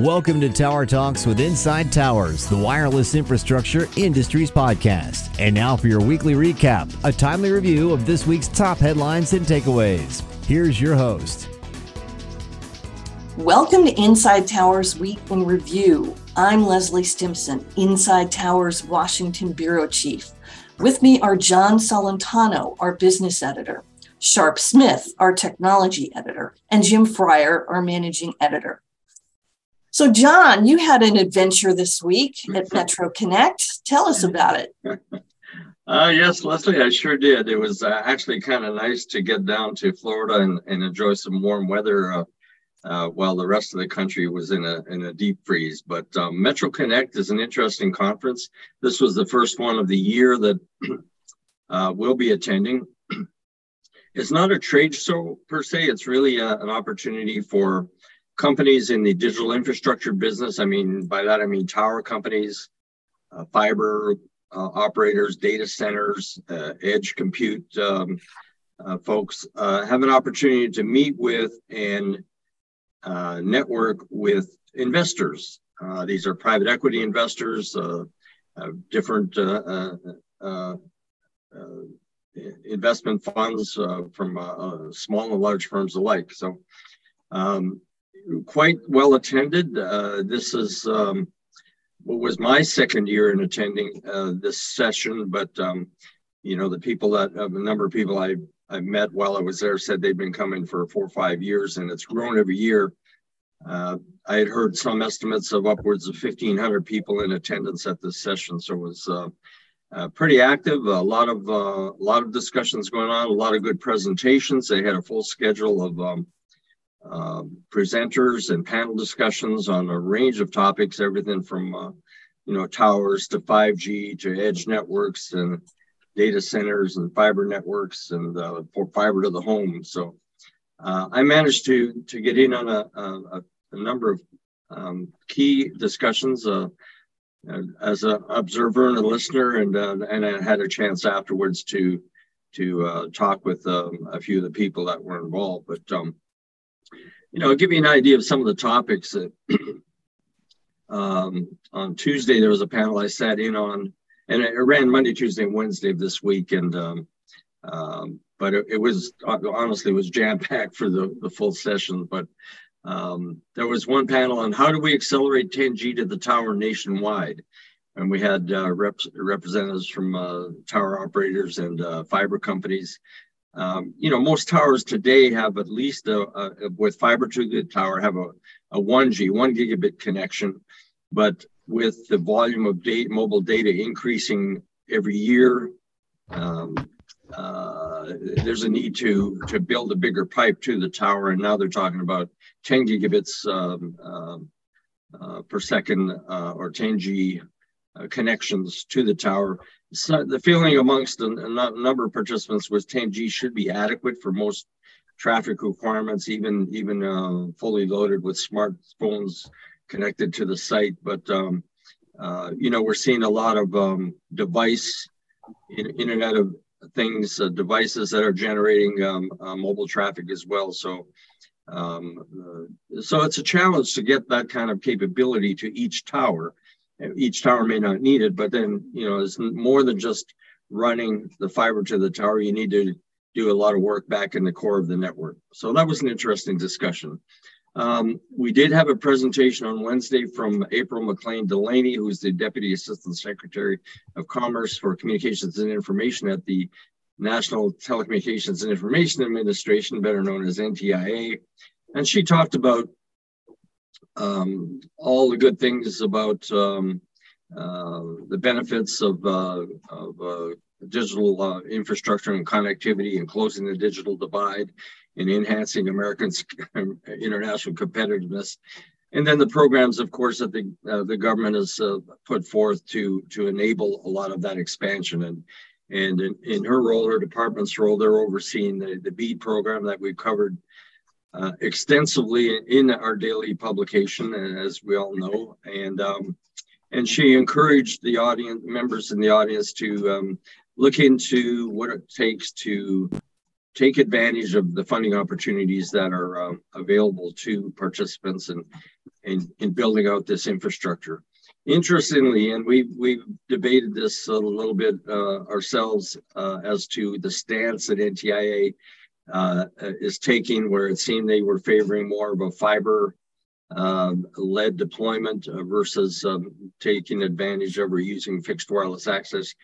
Welcome to Tower Talks with Inside Towers, the wireless infrastructure industries podcast. And now for your weekly recap, a timely review of this week's top headlines and takeaways. Here's your host. Welcome to Inside Towers Week in Review. I'm Leslie Stimson, Inside Towers Washington Bureau Chief. With me are John Celentano, our business editor, Sharpe Smith, our technology editor, and Jim Fryer, our managing editor. So, John, you had an adventure this week at Metro Connect. Tell us about it. Uh, yes, Leslie, I sure did. It was uh, actually kind of nice to get down to Florida and, and enjoy some warm weather uh, uh, while the rest of the country was in a in a deep freeze. But um, Metro Connect is an interesting conference. This was the first one of the year that uh, we'll be attending. it's not a trade show per se. It's really a, uh, an opportunity for companies in the digital infrastructure business. I mean, by that I mean tower companies, uh, fiber uh, operators, data centers, uh, edge compute um, uh, folks uh, have an opportunity to meet with and uh, network with investors. these are private equity investors, different investment funds from small and large firms alike. So. Um, quite well attended. Uh, this is um, what was my second year in attending uh, this session, but um, you know the people that uh, a number of people I I met while I was there said they've been coming for four or five years, and it's grown every year. Uh, I had heard some estimates of upwards of 1,500 people in attendance at this session, so it was uh, uh, pretty active. A lot of uh, a lot of discussions going on, a lot of good presentations. They had a full schedule of um, um, presenters and panel discussions on a range of topics, everything from uh, you know towers to 5G to edge networks and data centers and fiber networks and uh, fiber to the home. So uh, I managed to to get in on a, a, a number of um, key discussions uh, as an observer and a listener, and uh, and I had a chance afterwards to to uh, talk with um, a few of the people that were involved. But um, you know, I'll give you an idea of some of the topics that um, on Tuesday there was a panel I sat in on, and it ran Monday, Tuesday, and Wednesday of this week, and um, um, but it, it, was honestly it was jam packed for the the full session. But um, there was one panel on how do we accelerate 10G to the tower nationwide, and we had uh, reps, representatives from uh, tower operators and uh, fiber companies um, you know, most towers today have at least a, a with fiber to the tower have a, a 1G, one gigabit connection. But with the volume of data, mobile data increasing every year, um, uh, there's a need to to build a bigger pipe to the tower. And now they're talking about 10 gigabits um, um uh, per second uh, or 10G uh, connections to the tower so the feeling amongst a, number of participants was 10G should be adequate for most traffic requirements, even even uh, fully loaded with smartphones connected to the site. But um, uh, you know, we're seeing a lot of um, device, in, Internet of Things uh, devices that are generating um, uh, mobile traffic as well. So. Um, uh, so it's a challenge to get that kind of capability to each tower each tower may not need it, but then, you know, it's more than just running the fiber to the tower. You need to do a lot of work back in the core of the network. So that was an interesting discussion. Um, we did have a presentation on Wednesday from April McClain Delaney, who's the Deputy Assistant Secretary of Commerce for Communications and Information at the National Telecommunications and Information Administration, better known as NTIA. And she talked about um, all the good things about um, uh, the benefits of, uh, of uh, digital uh, infrastructure and connectivity and closing the digital divide and enhancing Americans' international competitiveness. And then the programs, of course, that the, uh, the government has uh, put forth to, to enable a lot of that expansion. And, and in, in her role, her department's role, they're overseeing the, the BEAD program that we've covered uh, extensively in our daily publication, as we all know. And um, and she encouraged the audience members in the audience to um, look into what it takes to take advantage of the funding opportunities that are um, available to participants and in, in building out this infrastructure. Interestingly, and we we debated this a little bit uh, ourselves uh, as to the stance that NTIA uh, is taking, where it seemed they were favoring more of a fiber um, led deployment uh, versus um, taking advantage of or using fixed wireless access.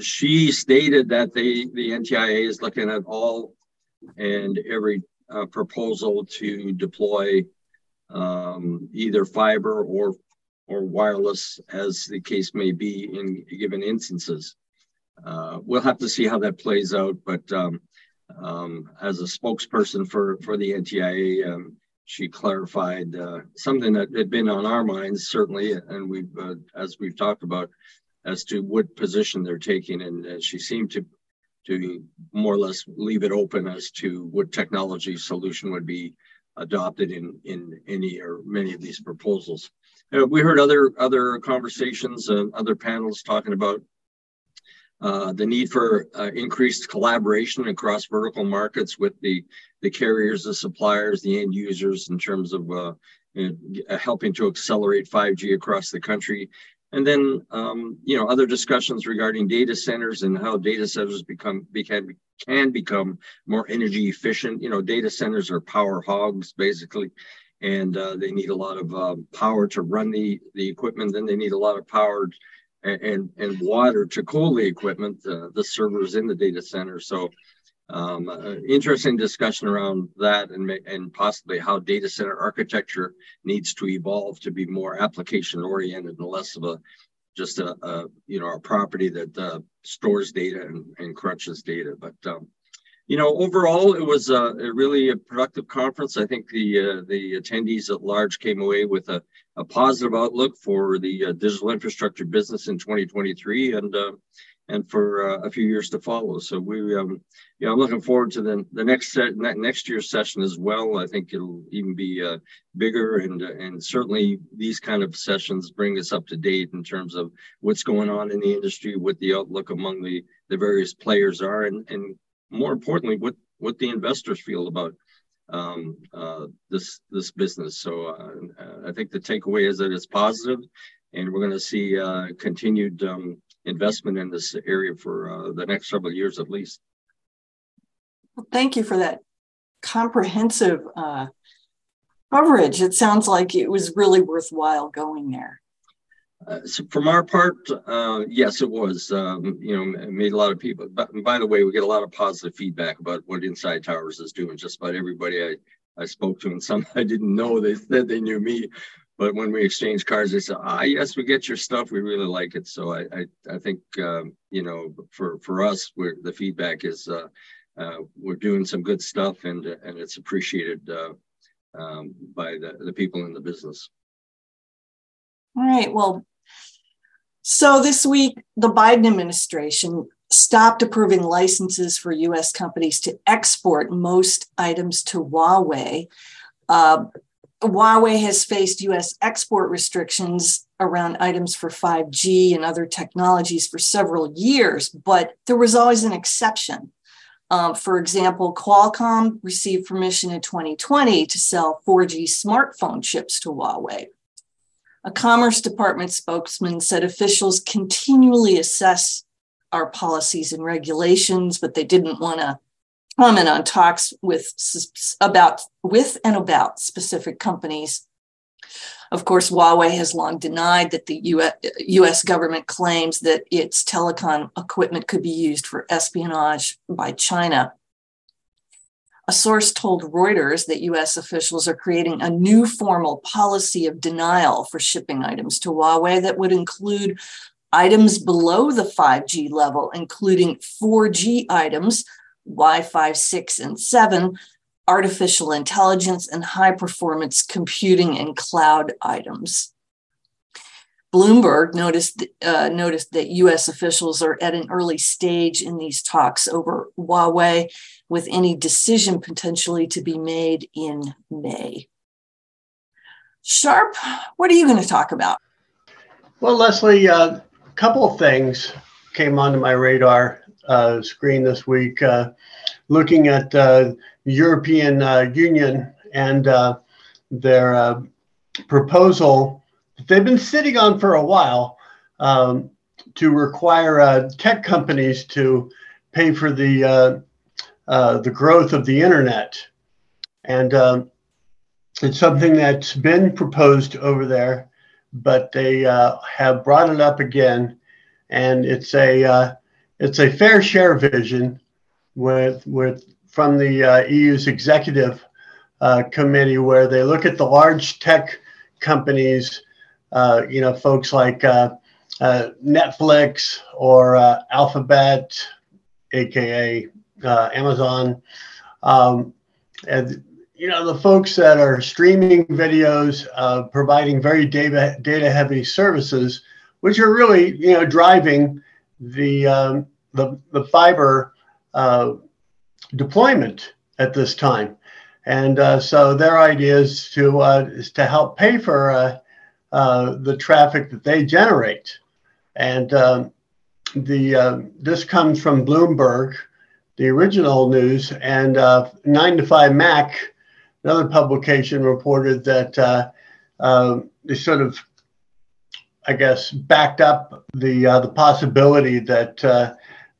She stated that they, the NTIA is looking at all and every uh, proposal to deploy um, either fiber or or wireless, as the case may be in given instances. Uh, we'll have to see how that plays out, but um, um, as a spokesperson for for the NTIA, um, she clarified uh, something that had been on our minds certainly, and we've uh, as we've talked about as to what position they're taking, and uh, she seemed to to more or less leave it open as to what technology solution would be adopted in in any or many of these proposals. Uh, we heard other other conversations and other panels talking about uh, the need for uh, increased collaboration across vertical markets with the the carriers, the suppliers, the end users in terms of uh, helping to accelerate 5G across the country. And then, um, you know, other discussions regarding data centers and how data centers become become can become more energy efficient. You know, data centers are power hogs basically, and uh, they need a lot of uh, power to run the the equipment. Then they need a lot of power and and, and water to cool the equipment, uh, the servers in the data center. So. Um, uh, interesting discussion around that and, and possibly how data center architecture needs to evolve to be more application oriented and less of a just a, a you know a property that uh, stores data and, and crunches data. But um, you know, overall, it was a, a, really a productive conference. I think the uh, the attendees at large came away with a, a positive outlook for the uh, digital infrastructure business in 2023, and uh, and for uh, a few years to follow. So we, um, yeah, I'm looking forward to the, the next set, next year's session as well. I think it'll even be uh, bigger, and uh, and certainly these kind of sessions bring us up to date in terms of what's going on in the industry, what the outlook among the the various players are, and and more importantly, what what the investors feel about um, uh, this this business. So uh, I think the takeaway is that it's positive, and we're going to see uh, continued. Um, investment in this area for uh, the next several years at least. Well, thank you for that comprehensive uh, coverage. It sounds like it was really worthwhile going there. Uh, so from our part, uh, yes, it was. Um, you know, made a lot of people. But by the way, we get a lot of positive feedback about what Inside Towers is doing. Just about everybody I, I spoke to, and some I didn't know, they said they knew me. But when we exchange cards, they said, "Ah, yes, we get your stuff. We really like it." So I, I, I think um, you know, for for us, we're, the feedback is uh, uh, we're doing some good stuff, and and it's appreciated uh, um, by the the people in the business. All right. Well, so this week, the Biden administration stopped approving licenses for U.S. companies to export most items to Huawei. Uh, Huawei has faced US export restrictions around items for 5G and other technologies for several years, but there was always an exception. Um, for example, Qualcomm received permission in 2020 to sell 4G smartphone chips to Huawei. A Commerce Department spokesman said officials continually assess our policies and regulations, but they didn't want to comment on talks with about with and about specific companies. Of course, Huawei has long denied that the US government claims that its telecom equipment could be used for espionage by China. A source told Reuters that US officials are creating a new formal policy of denial for shipping items to Huawei that would include items below the 5G level, including 4G items Wi Fi 6 and 7, artificial intelligence, and high performance computing and cloud items. Bloomberg noticed, uh, noticed that US officials are at an early stage in these talks over Huawei, with any decision potentially to be made in May. Sharpe, what are you going to talk about? Well, Leslie, a uh, couple of things came onto my radar uh, screen this week, uh, looking at uh, the European uh, Union and uh, their proposal they've been sitting on for a while um, to require uh, tech companies to pay for the uh, uh, the growth of the internet, and um, it's something that's been proposed over there, but they uh, have brought it up again, and it's a uh, it's a fair share vision with with from the EU's executive committee where they look at the large tech companies, you know, folks like uh, uh, Netflix or uh, Alphabet, aka Amazon, um, and you know the folks that are streaming videos, providing very data data heavy services, which are really you know driving the um, the the fiber deployment at this time. And uh, so their idea is to, uh, is to help pay for uh, uh the traffic that they generate. And um, the, uh, this comes from Bloomberg, the original news, and uh, 9 to 5 Mac, another publication, reported that they sort of, I guess, backed up the, the possibility that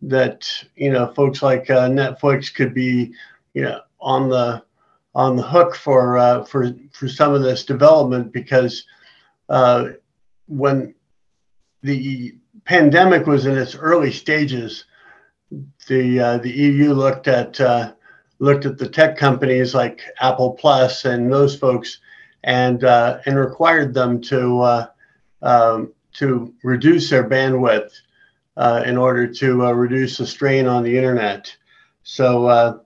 that you know folks like uh, Netflix could be you know on the on the hook for uh, for for some of this development because uh, when the pandemic was in its early stages, the uh, the EU looked at uh, looked at the tech companies like Apple Plus and those folks and uh, and required them to um, to reduce their bandwidth uh, in order to uh, reduce the strain on the internet. So uh,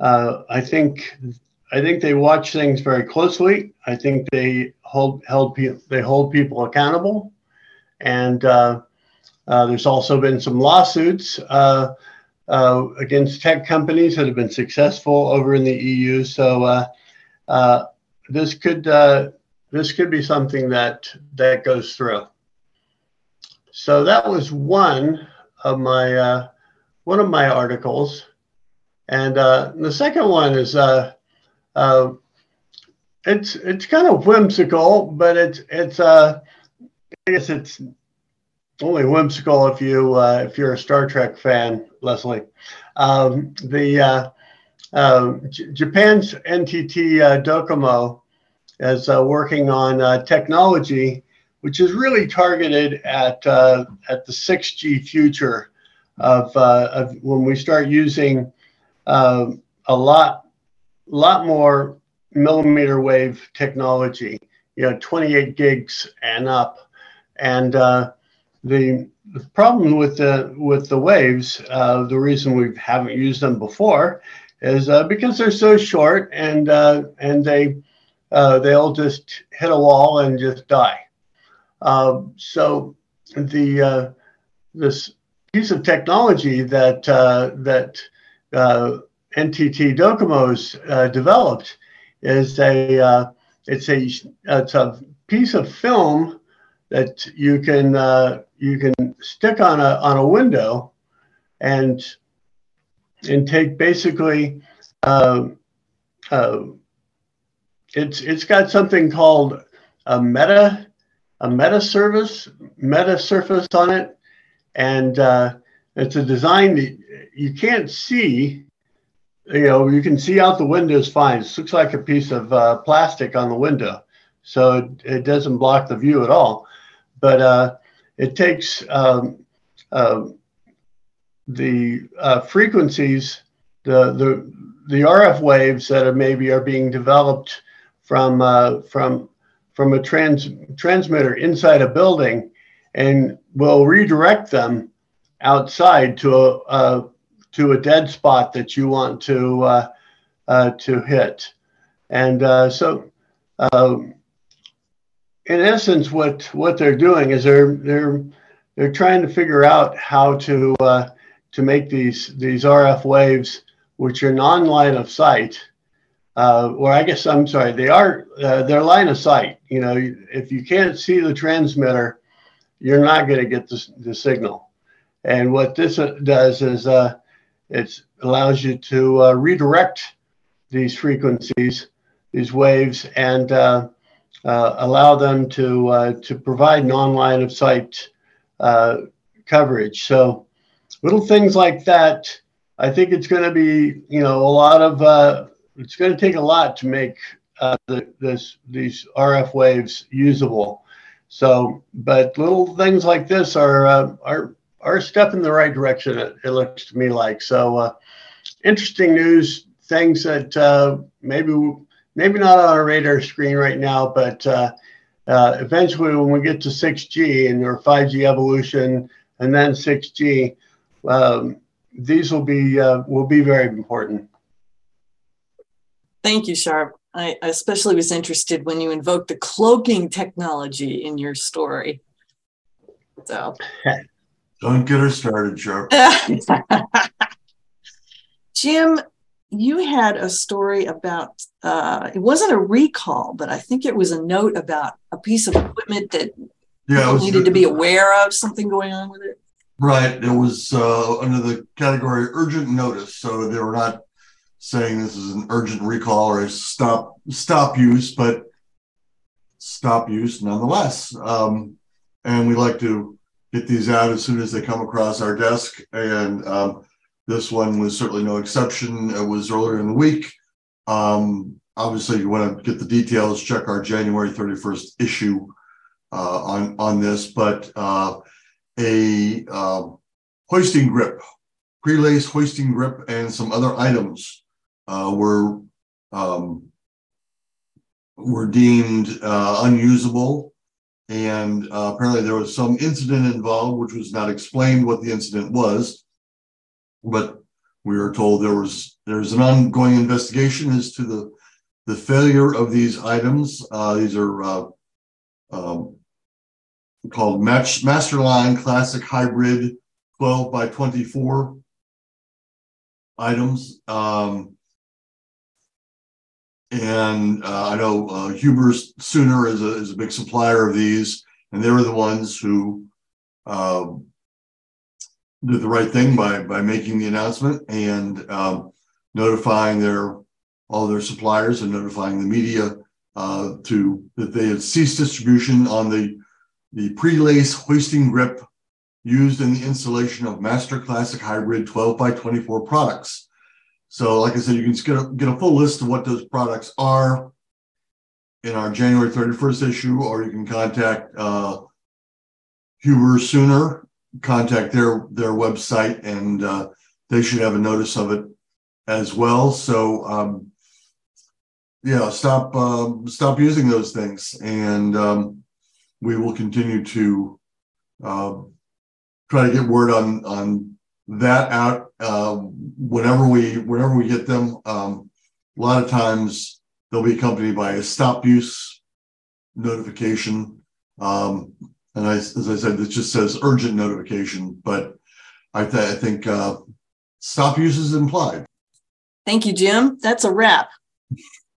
uh, I think I think they watch things very closely. I think they hold held they hold people accountable, and uh, uh, there's also been some lawsuits against tech companies that have been successful over in the EU. So this could this could be something that that goes through. So that was one of my uh, one of my articles, and uh, the second one is uh, uh it's it's kind of whimsical, but it's it's uh, I guess it's only whimsical if you uh, if you're a Star Trek fan, Leslie. Um, the um, J- Japan's NTT Docomo is working on technology which is really targeted at uh, at the 6G future of, uh, of when we start using uh, a lot lot more millimeter wave technology, you know, 28 gigs and up, and uh, the, problem with the with the waves, uh, the reason we haven't used them before, is uh, because they're so short and and they they'll just hit a wall and just die. Um, so the uh, this piece of technology that uh, that uh, NTT Docomo's uh, developed is a uh, it's a it's a piece of film that you can you can stick on a on a window and and take basically um, it's it's got something called a meta a meta service, meta surface on it, and uh, it's a design that you can't see. You know, you can see out the window windows fine. It looks like a piece of uh, plastic on the window, so it, doesn't block the view at all. But uh, it takes um, um the uh, frequencies, the the the RF waves that are maybe are being developed from uh, from from a trans, transmitter inside a building and will redirect them outside to a, to a dead spot that you want to uh, uh, to hit. And uh, so, um, in essence, what what they're doing is they're they're they're trying to figure out how to uh, to make these these RF waves, which are non-line of sight, uh, or I guess I'm sorry, they are uh, they're line of sight. You know, if you can't see the transmitter, you're not going to get the, the signal. And what this does is uh, it allows you to uh, redirect these frequencies, these waves, and uh, uh, allow them to uh, to provide non-line of sight uh, coverage. So little things like that. I think it's going to be you know a lot of uh, it's going to take a lot to make the, this these RF waves usable. So, but little things like this are are are a step in the right direction. It, it looks to me like so. interesting news, things that maybe maybe not on our radar screen right now, but uh, uh, eventually when we get to 6G and or 5G evolution and then 6G, um, these will be uh, will be very important. Thank you, Sharpe. I especially was interested when you invoked the cloaking technology in your story. So don't get her started, Sharpe. Jim, you had a story about uh, it wasn't a recall, but I think it was a note about a piece of equipment that yeah, needed to be aware of something going on with it. Right. It was uh, under the category urgent notice, so they were not saying this is an urgent recall or a stop stop use, but stop use nonetheless. Um, and we like to get these out as soon as they come across our desk and. Um, this one was certainly no exception. It was earlier in the week. Um, obviously, you want to get the details, check our January 31st issue uh, on, on this, but uh, a uh, hoisting grip, pre-lace hoisting grip, and some other items uh, were um, were deemed uh, unusable. And uh, apparently, there was some incident involved, which was not explained what the incident was but we were told there was there's an ongoing investigation as to the the failure of these items. Uh, these are uh, um, called Match Masterline Classic Hybrid 12 by 24 items. Um, and uh, I know uh, Huber Sooner is a, is a big supplier of these, and they were the ones who um, did the right thing by by making the announcement and um, notifying their all their suppliers and notifying the media uh, to that they had ceased distribution on the the pre-lace hoisting grip used in the installation of Master Classic Hybrid 12 by 24 products. So, like I said, you can get a, get a full list of what those products are in our January 31st issue, or you can contact uh, Huber+Suhner contact their their website, and uh, they should have a notice of it as well. So um, yeah, stop uh, stop using those things, and um, we will continue to uh, try to get word on on that out uh, whenever we whenever we get them. Um, a lot of times they'll be accompanied by a stop use notification. Um, and I, as I said, it just says urgent notification, but I, th- I think uh, stop use is implied. Thank you, Jim. That's a wrap.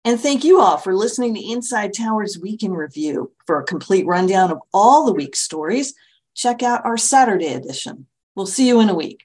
And thank you all for listening to Inside Towers Week in Review. For a complete rundown of all the week's stories, check out our Saturday edition. We'll see you in a week.